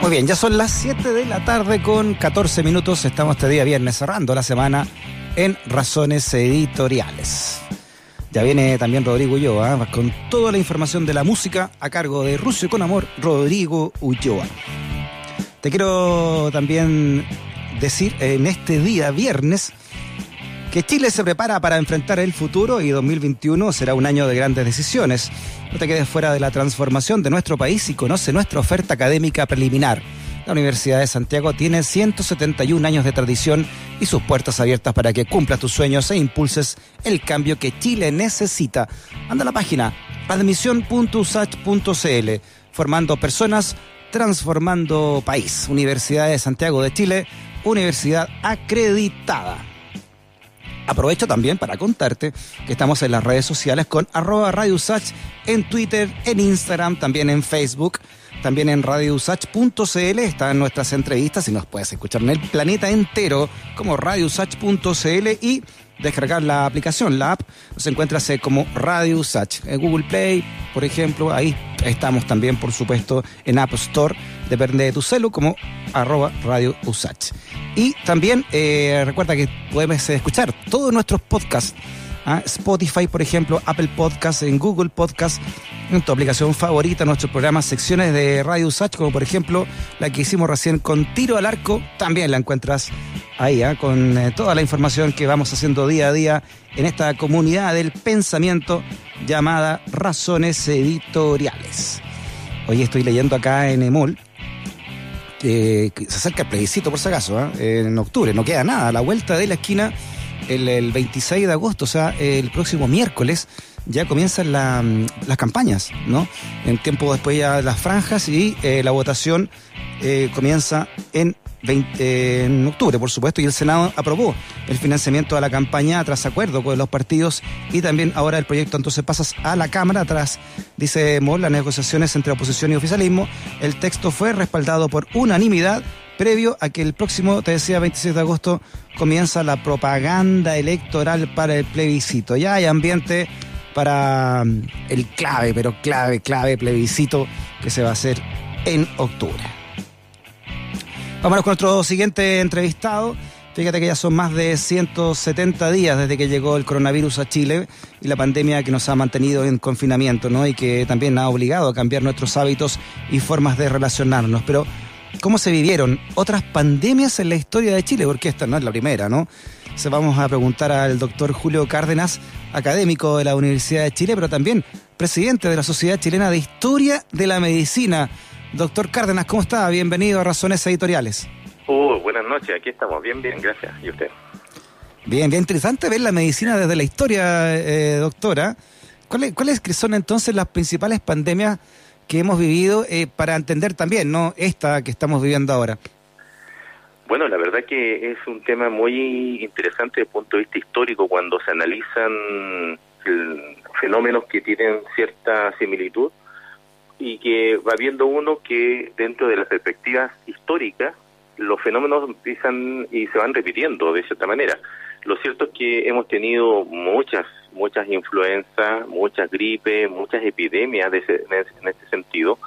Muy bien, ya son las 7 de la tarde con 14 minutos. Estamos este día viernes cerrando la semana en Razones Editoriales. Ya viene también Rodrigo Ulloa con toda la información de la música a cargo de Rusia con Amor, Rodrigo Ulloa. Te quiero también decir en este día viernes que Chile se prepara para enfrentar el futuro y 2021 será un año de grandes decisiones. No te quedes fuera de la transformación de nuestro país y conoce nuestra oferta académica preliminar. La Universidad de Santiago tiene 171 años de tradición y sus puertas abiertas para que cumplas tus sueños e impulses el cambio que Chile necesita. Anda a la página admisión.usach.cl, formando personas, transformando país. Universidad de Santiago de Chile, universidad acreditada. Aprovecho también para contarte que estamos en las redes sociales con arroba Radio en Twitter, en Instagram, también en Facebook, también en radiousach.cl están nuestras entrevistas y nos puedes escuchar en el planeta entero como radiousach.cl y descargar la aplicación, la app, nos encuentras eh, como Radio Usach. En Google Play, por ejemplo, ahí estamos también, por supuesto, en App Store, depende de tu celu, como arroba Radio Usach. Y también eh, recuerda que puedes escuchar todos nuestros podcasts. ¿ah? Spotify, por ejemplo, Apple Podcasts, en Google Podcasts, en tu aplicación favorita, nuestros programas, secciones de Radio Usach, como por ejemplo la que hicimos recién con Tiro al Arco, también la encuentras ahí, ¿ah? con eh, toda la información que vamos haciendo día a día en esta comunidad del pensamiento llamada Razones Editoriales. Hoy estoy leyendo acá en Emol que se acerca el plebiscito, por si acaso, ¿eh? en octubre, no queda nada. La vuelta de la esquina, el, el 26 de agosto, o sea, el próximo miércoles, ya comienzan la, las campañas, ¿no? En tiempo después ya las franjas y eh, la votación eh, comienza en 20, en octubre, por supuesto, y el Senado aprobó el financiamiento de la campaña tras acuerdo con los partidos y también ahora el proyecto entonces pasas a la Cámara tras, dice Moll, las negociaciones entre oposición y oficialismo. El texto fue respaldado por unanimidad previo a que el próximo, te decía, 26 de agosto, comienza la propaganda electoral para el plebiscito. Ya hay ambiente para mm, el clave, pero clave, clave plebiscito que se va a hacer en octubre. Vámonos con nuestro siguiente entrevistado. Fíjate que ya son más de 170 días desde que llegó el coronavirus a Chile y la pandemia que nos ha mantenido en confinamiento, ¿no? Y que también ha obligado a cambiar nuestros hábitos y formas de relacionarnos. Pero, ¿cómo se vivieron otras pandemias en la historia de Chile? Porque esta no es la primera, ¿no? Se vamos a preguntar al doctor Julio Cárdenas, académico de la Universidad de Chile, pero también presidente de la Sociedad Chilena de Historia de la Medicina. Doctor Cárdenas, ¿cómo está? Bienvenido a Razones Editoriales. Uh, buenas noches, aquí estamos. Bien, bien, gracias. ¿Y usted? Bien, bien interesante ver la medicina desde la historia, eh, doctora. ¿Cuáles, ¿Cuáles son entonces las principales pandemias que hemos vivido eh, para entender también, no esta que estamos viviendo ahora? Bueno, la verdad que es un tema muy interesante desde el punto de vista histórico cuando se analizan el, fenómenos que tienen cierta similitud y que va viendo uno que dentro de las perspectivas históricas los fenómenos empiezan y se van repitiendo de cierta manera. Lo cierto es que hemos tenido muchas, muchas influencias, muchas gripes, muchas epidemias de ese, en este sentido,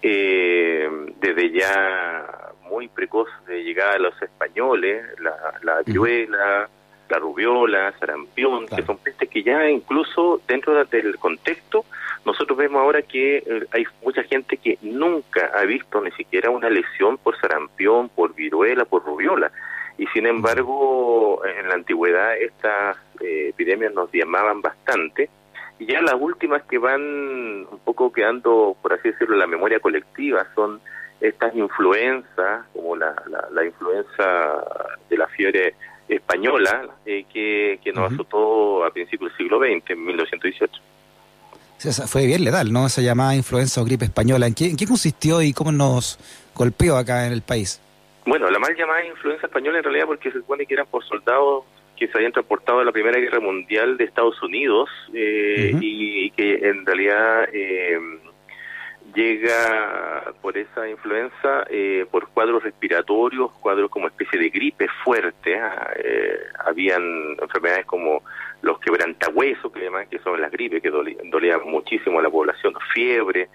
eh, desde ya muy precoz de llegada a los españoles, la, la viruela, la rubiola, sarampión, claro. que son pestes que ya incluso dentro del contexto nosotros vemos ahora que eh, hay mucha gente que nunca ha visto ni siquiera una lesión por sarampión, por viruela, por rubiola. Y sin embargo, en la antigüedad estas eh, epidemias nos llamaban bastante. Y ya las últimas que van un poco quedando, por así decirlo, en la memoria colectiva son estas influencias, como la, la, la influenza de la fiebre española, eh, que, que nos uh -huh. azotó a principios del siglo XX, en 1918. Sí, fue bien letal, ¿no? Esa llamada influenza o gripe española. ¿En qué, ¿En qué consistió y cómo nos golpeó acá en el país? Bueno, la mal llamada influenza española en realidad porque se supone que eran por soldados que se habían transportado de la Primera Guerra Mundial de Estados Unidos eh, uh -huh. y, y, que en realidad eh, llega por esa influenza eh, por cuadros respiratorios, cuadros como especie de gripe fuerte. Eh, habían enfermedades como los quebrantahuesos, que llaman que son las gripes, que dolían, dolían muchísimo a la población, fiebre,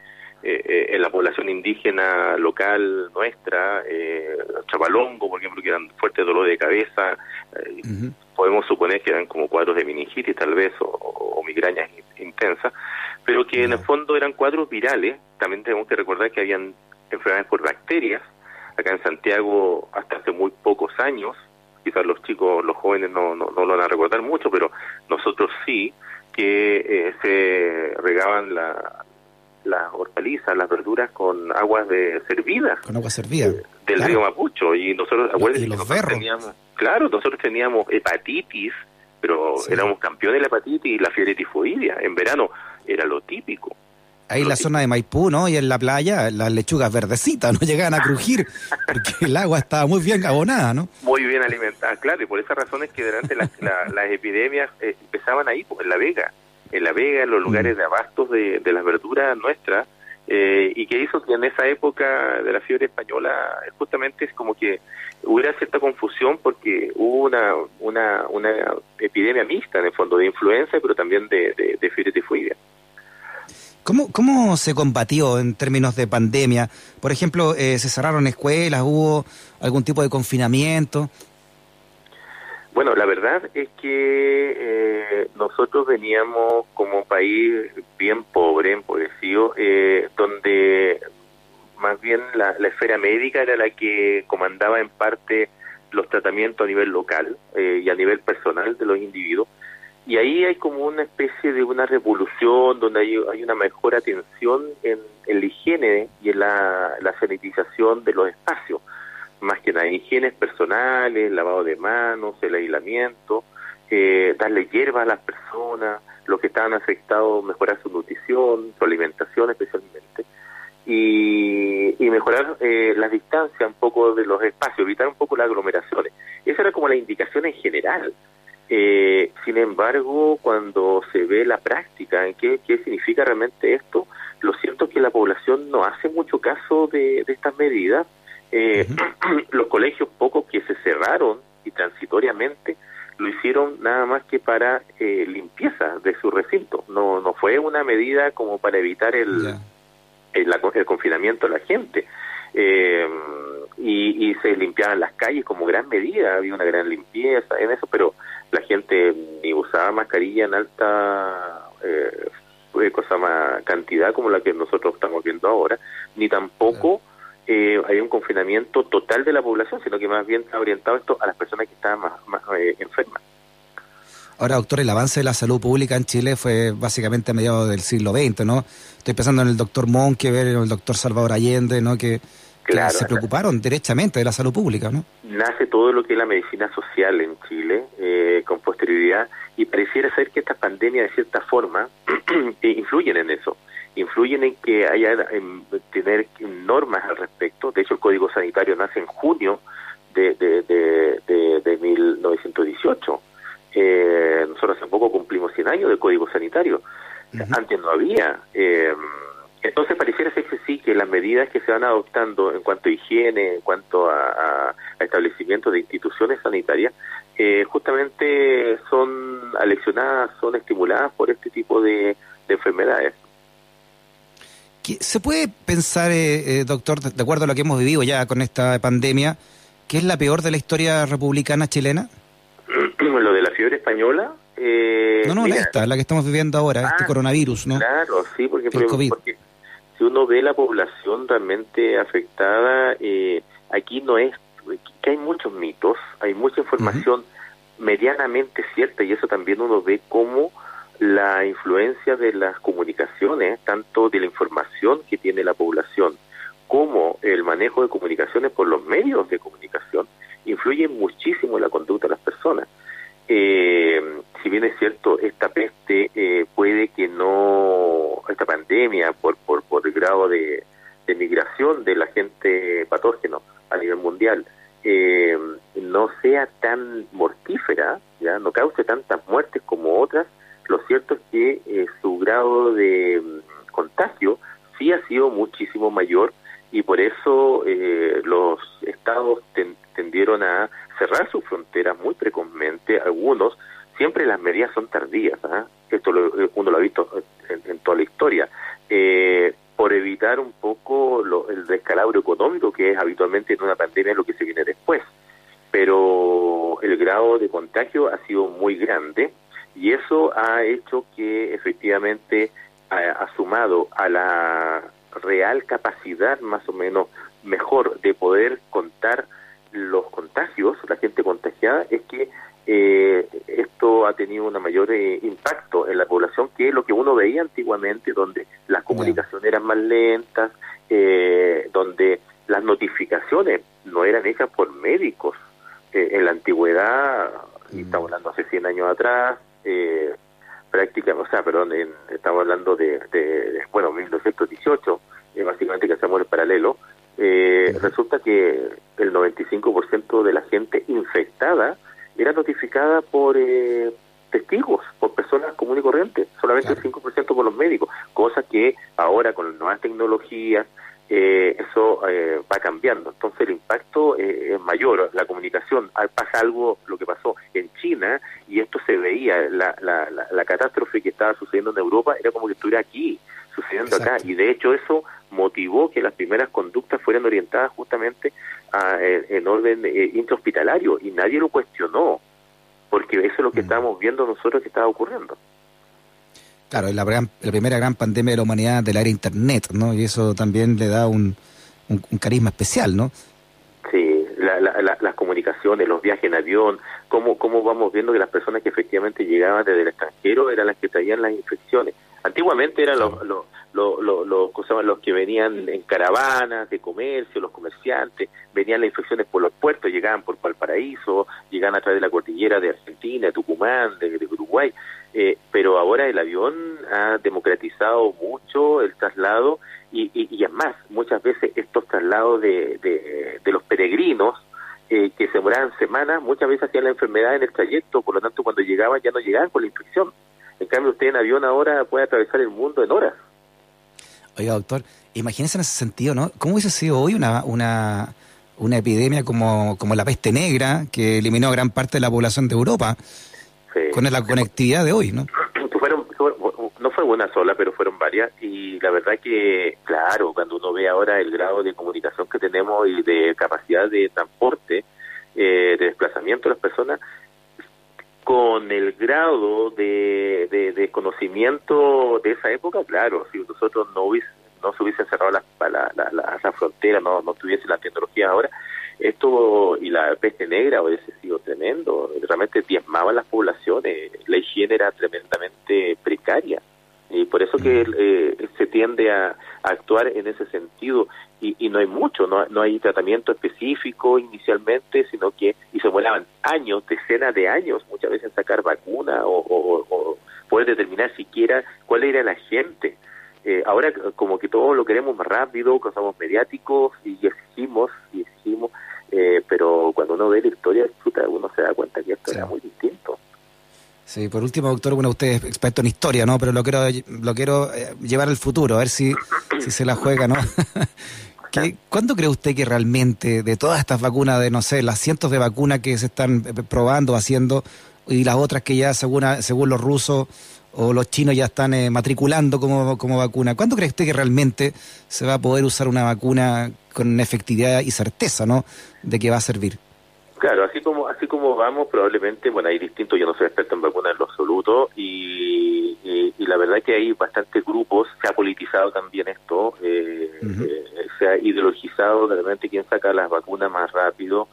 en la población indígena local nuestra, eh, Chapalongo, por ejemplo, que eran fuertes dolores de cabeza, podemos suponer que eran como cuadros de meningitis tal vez, o, migrañas intensas, pero que en el fondo eran cuadros virales, también tenemos que recordar que habían enfermedades por bacterias, acá en Santiago hasta hace muy pocos años, quizás los chicos, los jóvenes no, no, no lo van a recordar mucho, pero nosotros sí, que eh, se regaban la, las hortalizas, las verduras con aguas de servidas. Con agua servida. Eh, del río Mapucho. Y nosotros, y los teníamos, claro, nosotros teníamos hepatitis, pero éramos campeones de la hepatitis y la fiebre tifoidea. En verano era lo típico. Ahí en la zona de Maipú, ¿no? Y en la playa, las lechugas verdecitas no llegaban a crujir porque el agua estaba muy bien abonada, ¿no? Muy bien alimentada, claro, y por esa razón es que durante las, las epidemias eh, empezaban ahí, pues, en La Vega, en La Vega, en los mm. lugares de abastos de, de las verduras nuestras, eh, y que hizo que en esa época de la fiebre española justamente es como que hubiera cierta confusión porque hubo una, una, una epidemia mixta en el fondo de influenza pero también de, de, de fiebre tifoidea. ¿Cómo, ¿Cómo se combatió en términos de pandemia? Por ejemplo, eh, ¿se cerraron escuelas? ¿Hubo algún tipo de confinamiento? Bueno, la verdad es que eh, nosotros veníamos como país bien pobre, empobrecido, eh, donde más bien la, esfera médica era la que comandaba en parte los tratamientos a nivel local eh, y a nivel personal de los individuos. Y ahí hay como una especie de una revolución donde hay, hay una mejor atención en, en la higiene y en la, la, sanitización de los espacios, más que nada higienes personales, lavado de manos, el aislamiento, eh, darle hierba a las personas, los que estaban afectados mejorar su nutrición, su alimentación especialmente, y, y mejorar eh, la distancia un poco de los espacios, evitar un poco las aglomeraciones. Esa era como la indicación en general eh, sin embargo, cuando se ve la práctica, en qué, qué significa realmente esto, lo cierto es que la población no hace mucho caso de, estas medidas. Eh, los colegios pocos que se cerraron y transitoriamente lo hicieron nada más que para eh, limpieza de su recinto. No, no fue una medida como el, el, el, confinamiento de la gente. Eh, y, y se limpiaban las calles como gran medida, había una gran limpieza en eso, pero la gente ni usaba mascarilla en alta eh, cosa más cantidad como la que nosotros estamos viendo ahora, ni tampoco eh, hay un confinamiento total de la población, sino que más bien está orientado esto a las personas que estaban más, eh, enfermas. Ahora, doctor, el avance de la salud pública en Chile fue básicamente a mediados del siglo XX, ¿no? Estoy pensando en el doctor Monkever, en el doctor Salvador Allende, ¿no? Que, se preocuparon derechamente de la salud pública, ¿no? Nace todo lo que es la medicina social en Chile, eh, con posterioridad, y pareciera ser que esta pandemia, de cierta forma, influyen en eso. Influyen en que haya en tener normas al respecto. De hecho, el Código Sanitario nace en junio de, de, de, de, 1918. Eh, nosotros hace poco cumplimos 100 años del Código Sanitario. Antes no había. Eh, entonces pareciera ser que sí, que las medidas que se van adoptando en cuanto a higiene, en cuanto a, establecimiento de instituciones sanitarias, eh, justamente son aleccionadas, son estimuladas por este tipo de, enfermedades. ¿Se puede pensar, eh, eh, doctor, de acuerdo a lo que hemos vivido ya con esta pandemia, que es la peor de la historia republicana chilena? Fiebre española. no, no, esta, la que estamos viviendo ahora, este ah, coronavirus, ¿no? Claro, sí, porque, porque si uno ve la población realmente afectada, eh, aquí no es, que hay muchos mitos, hay mucha información medianamente cierta y eso también uno ve como la influencia de las comunicaciones, tanto de la información que tiene la población como el manejo de comunicaciones por los medios de comunicación, influye muchísimo en la conducta de las personas. Eh, si bien es cierto, esta peste eh, puede que no, esta pandemia, por, por, por el grado de, migración del agente patógeno a nivel mundial, eh, no sea tan mortífera, ya no cause tantas muertes como otras, lo cierto es que eh, su grado de mm, contagio sí ha sido muchísimo mayor y por eso los estados tendieron a cerrar sus fronteras muy precozmente, algunos, siempre las medidas son tardías, ¿ah? Esto lo, uno lo ha visto en, toda la historia, eh, por evitar un poco el descalabro económico que es habitualmente en una pandemia lo que se viene después. Pero el grado de contagio ha sido muy grande y eso ha hecho que efectivamente ha, sumado a la real capacidad más o menos mejor de poder contar los contagios, la gente contagiada, es que eh, esto ha tenido un mayor eh, impacto en la población que lo que uno veía antiguamente, donde las comunicaciones eran más lentas, eh, donde las notificaciones no eran hechas por médicos. en la antigüedad, y mm. estamos hablando hace 100 años atrás, eh, prácticamente, o sea, perdón, estamos hablando de, de, bueno, 1918, básicamente que hacemos el paralelo, resulta que el 95% de la gente infectada era notificada por eh, testigos, por personas comunes y corrientes, solamente el 5% por los médicos, cosa que ahora con las nuevas tecnologías eh, eso eh, va cambiando. Entonces el impacto es mayor, la comunicación, ah, pasa algo, lo que pasó en China, y esto se veía, la, la, la, catástrofe que estaba sucediendo en Europa era como que estuviera aquí, sucediendo acá, y de hecho eso motivó que las primeras conductas fueran orientadas justamente en, orden eh, intrahospitalario y nadie lo cuestionó, porque eso es lo que mm. estábamos viendo nosotros que estaba ocurriendo. Claro, la, la primera gran pandemia de la humanidad del área Internet, ¿no? Y eso también le da un, un, carisma especial, ¿no? Sí, las comunicaciones, los viajes en avión, cómo, cómo vamos viendo que las personas que efectivamente llegaban desde el extranjero eran las que traían las infecciones. Antiguamente eran los, los, los, los, los que venían en caravanas de comercio, los comerciantes, venían las infecciones por los puertos, llegaban por Valparaíso, llegaban a través de la cordillera de Argentina, de Tucumán, de, Uruguay, eh, pero ahora el avión ha democratizado mucho el traslado y, y, más, muchas veces estos traslados de, de, los peregrinos eh, que se demoraban semanas, muchas veces hacían la enfermedad en el trayecto, por lo tanto cuando llegaban ya no llegaban con la infección. En cambio usted en avión ahora puede atravesar el mundo en horas. Oiga, doctor, imagínese en ese sentido, ¿no? ¿Cómo hubiese sido hoy una, una, una epidemia como, como la peste negra que eliminó a gran parte de la población de Europa con la conectividad de hoy, ¿no? Fueron, no fue una sola, pero fueron varias y la verdad que, claro, cuando uno ve ahora el grado de comunicación que tenemos y de capacidad de transporte, eh, de desplazamiento de las personas, con el grado de, de, conocimiento de esa época, claro, si nosotros no hubiese, no se hubiesen cerrado las la, la, la, frontera, no, no tuviese la tecnología ahora, esto y la peste negra hubiese sido tremendo, realmente diezmaba las poblaciones, la higiene era tremendamente precaria. Y por eso que eh, se tiende a, actuar en ese sentido. Y, no hay mucho, no, no, hay tratamiento específico inicialmente, sino que y demoraban años, decenas de años, muchas veces en sacar vacuna o, poder determinar siquiera cuál era la gente. Eh, ahora como que todo lo queremos más rápido, que somos mediáticos y exigimos y exigimos, eh, pero cuando uno ve la historia, uno se da cuenta que esto era muy distinto. Sí, por último, doctor, bueno, usted es experto en historia, ¿no? Pero lo quiero, lo quiero eh, llevar al futuro, a ver si, si se la juega, ¿no? ¿Qué, ¿Cuándo cree usted que realmente de todas estas vacunas, de no sé, las cientos de vacunas que se están eh, probando, haciendo, y las otras que ya según, según los rusos o los chinos ya están eh, matriculando como, como vacuna, ¿cuándo cree usted que realmente se va a poder usar una vacuna con efectividad y certeza, ¿no? De que va a servir. Claro, así como así como vamos, probablemente, bueno, hay distintos, yo no soy experto en vacunas en lo absoluto, y, y, la verdad que hay bastantes grupos, se ha politizado también esto, eh, eh, se ha ideologizado de repente quién saca las vacunas más rápido,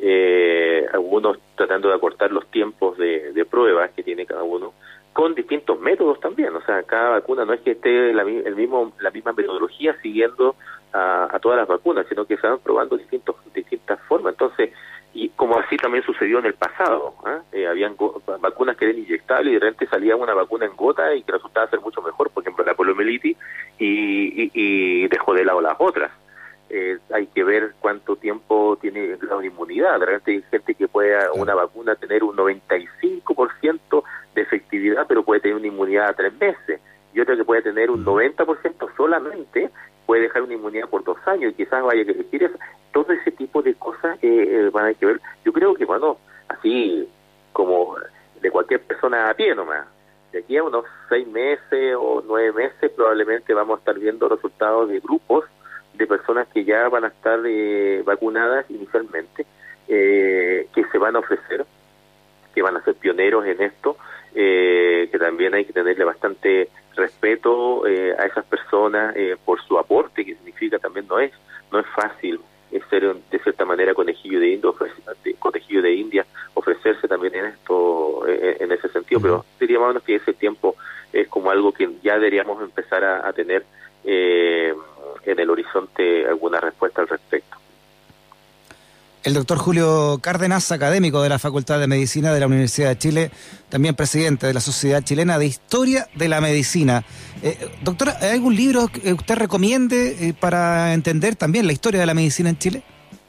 eh, algunos tratando de acortar los tiempos de, de pruebas que tiene cada uno, con distintos métodos también, o sea, cada vacuna no es que esté la, el mismo, la misma metodología siguiendo a, a todas las vacunas, sino que se van probando distintos, distintas formas, entonces y como así también sucedió en el pasado. ¿ah? Eh, habían vacunas que eran inyectables y de repente salía una vacuna en gota y que resultaba ser mucho mejor, por ejemplo la poliomielitis, y, y, dejó de lado las otras. Eh, hay que ver cuánto tiempo tiene el grado de inmunidad. De repente hay gente que puede una vacuna tener un 95% de efectividad, pero puede tener una inmunidad a tres meses. Y otra que puede tener un 90% solamente, puede dejar una inmunidad por dos años y quizás vaya a elegir eso todo ese tipo de cosas eh, van a que ver. Yo creo que, bueno, así como de cualquier persona a pie nomás, de aquí a unos seis meses o nueve meses probablemente vamos a estar viendo resultados de grupos de personas que ya van a estar eh, vacunadas inicialmente, eh, que se van a ofrecer, que van a ser pioneros en esto, eh, que también hay que tenerle respeto a esas personas por su aporte, que significa también no es no es fácil ser de cierta manera conejillo de India, conejillo de India, ofrecerse también en esto, en, ese sentido, pero diría más o menos que ese tiempo es como algo que ya deberíamos empezar a, tener eh, en el horizonte alguna respuesta al respecto. El doctor Julio Cárdenas, académico de la Facultad de Medicina de la Universidad de Chile, también presidente de la Sociedad Chilena de Historia de la Medicina. Eh, doctora, ¿hay algún libro que usted recomiende eh, para entender también la historia de la medicina en Chile?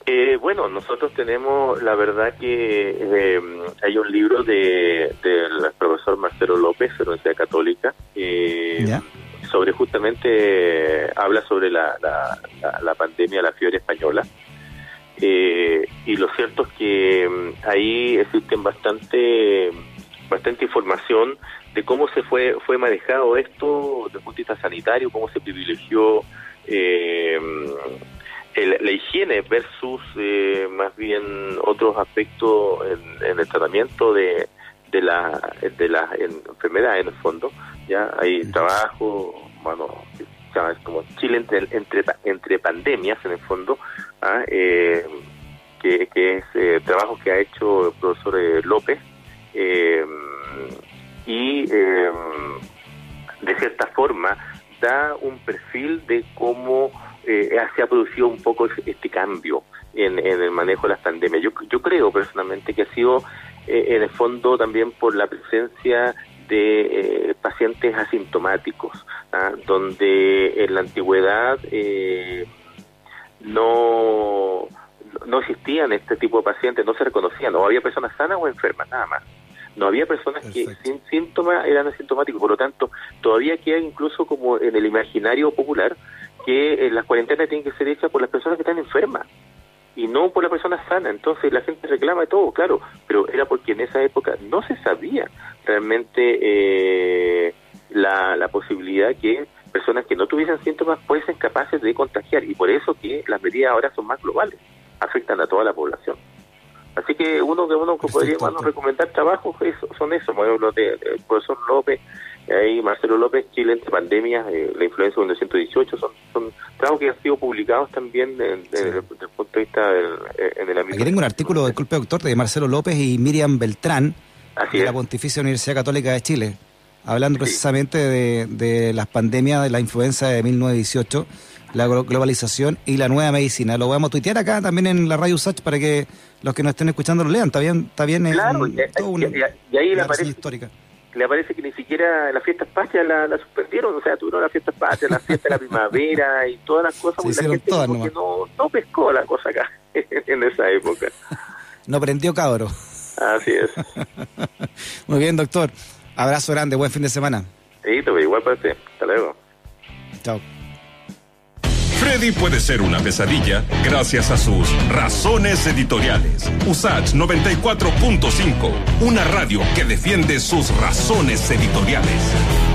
Eh, bueno, nosotros tenemos, la verdad que hay un libro del profesor Marcelo López, de la Universidad Católica, sobre justamente, habla sobre la, la pandemia, la fiebre española. Eh, y lo cierto es que mm, ahí existen bastante bastante información de cómo se fue fue manejado esto desde el punto de vista sanitario, cómo se privilegió eh, la higiene versus eh, más bien otros aspectos en, el tratamiento de, de la de las enfermedades en el fondo ya hay trabajo bueno como Chile entre, entre, entre pandemias en el fondo ¿ah? eh, que, es eh, trabajo que ha hecho el profesor eh, López eh, y de cierta forma da un perfil de cómo se ha producido un poco este cambio en, el manejo de las pandemias. Yo, yo creo personalmente que ha sido en el fondo también por la presencia de pacientes asintomáticos, ¿ah? donde en la antigüedad no no existían este tipo de pacientes, no se reconocían, no había personas sanas o enfermas, nada más. No había personas que sin síntomas eran asintomáticos, por lo tanto, todavía queda incluso como en el imaginario popular que eh, las cuarentenas tienen que ser hechas por las personas que están enfermas y no por las personas sanas. Entonces la gente reclama de todo, claro, pero era porque en esa época no se sabía realmente eh, la, la posibilidad que personas que no tuviesen síntomas fuesen capaces de contagiar y por eso que las medidas ahora son más globales afectan a toda la población. Así que uno de uno que podría recomendar trabajos son esos, por ejemplo, del profesor López, ahí Marcelo López, Chile entre pandemias, eh, la influencia de 1918, son, son trabajos que han sido publicados también desde el punto de vista del, eh, en el ámbito. Aquí tengo un artículo, disculpe doctor, de Marcelo López y Miriam Beltrán, de la Pontificia Universidad Católica de Chile, hablando precisamente de, de las pandemias de la influenza de 1918 la globalización y la nueva medicina. Lo vamos a tuitear acá también en la radio USACH para que los que nos estén escuchando lo lean. Está bien, está bien. Claro, y, ahí le aparece, histórica. le aparece que ni siquiera las fiestas patrias la, la, suspendieron, o sea, tuvieron las fiestas patrias, las fiestas de la primavera y todas las cosas, porque la gente no, no pescó la cosa acá en esa época. no prendió cabro. Así es. Muy bien, doctor. Abrazo grande, buen fin de semana. Sí, igual para usted. Hasta luego. Chao. Freddy puede ser una pesadilla gracias a sus razones editoriales. USACH 94.5, una radio que defiende sus razones editoriales.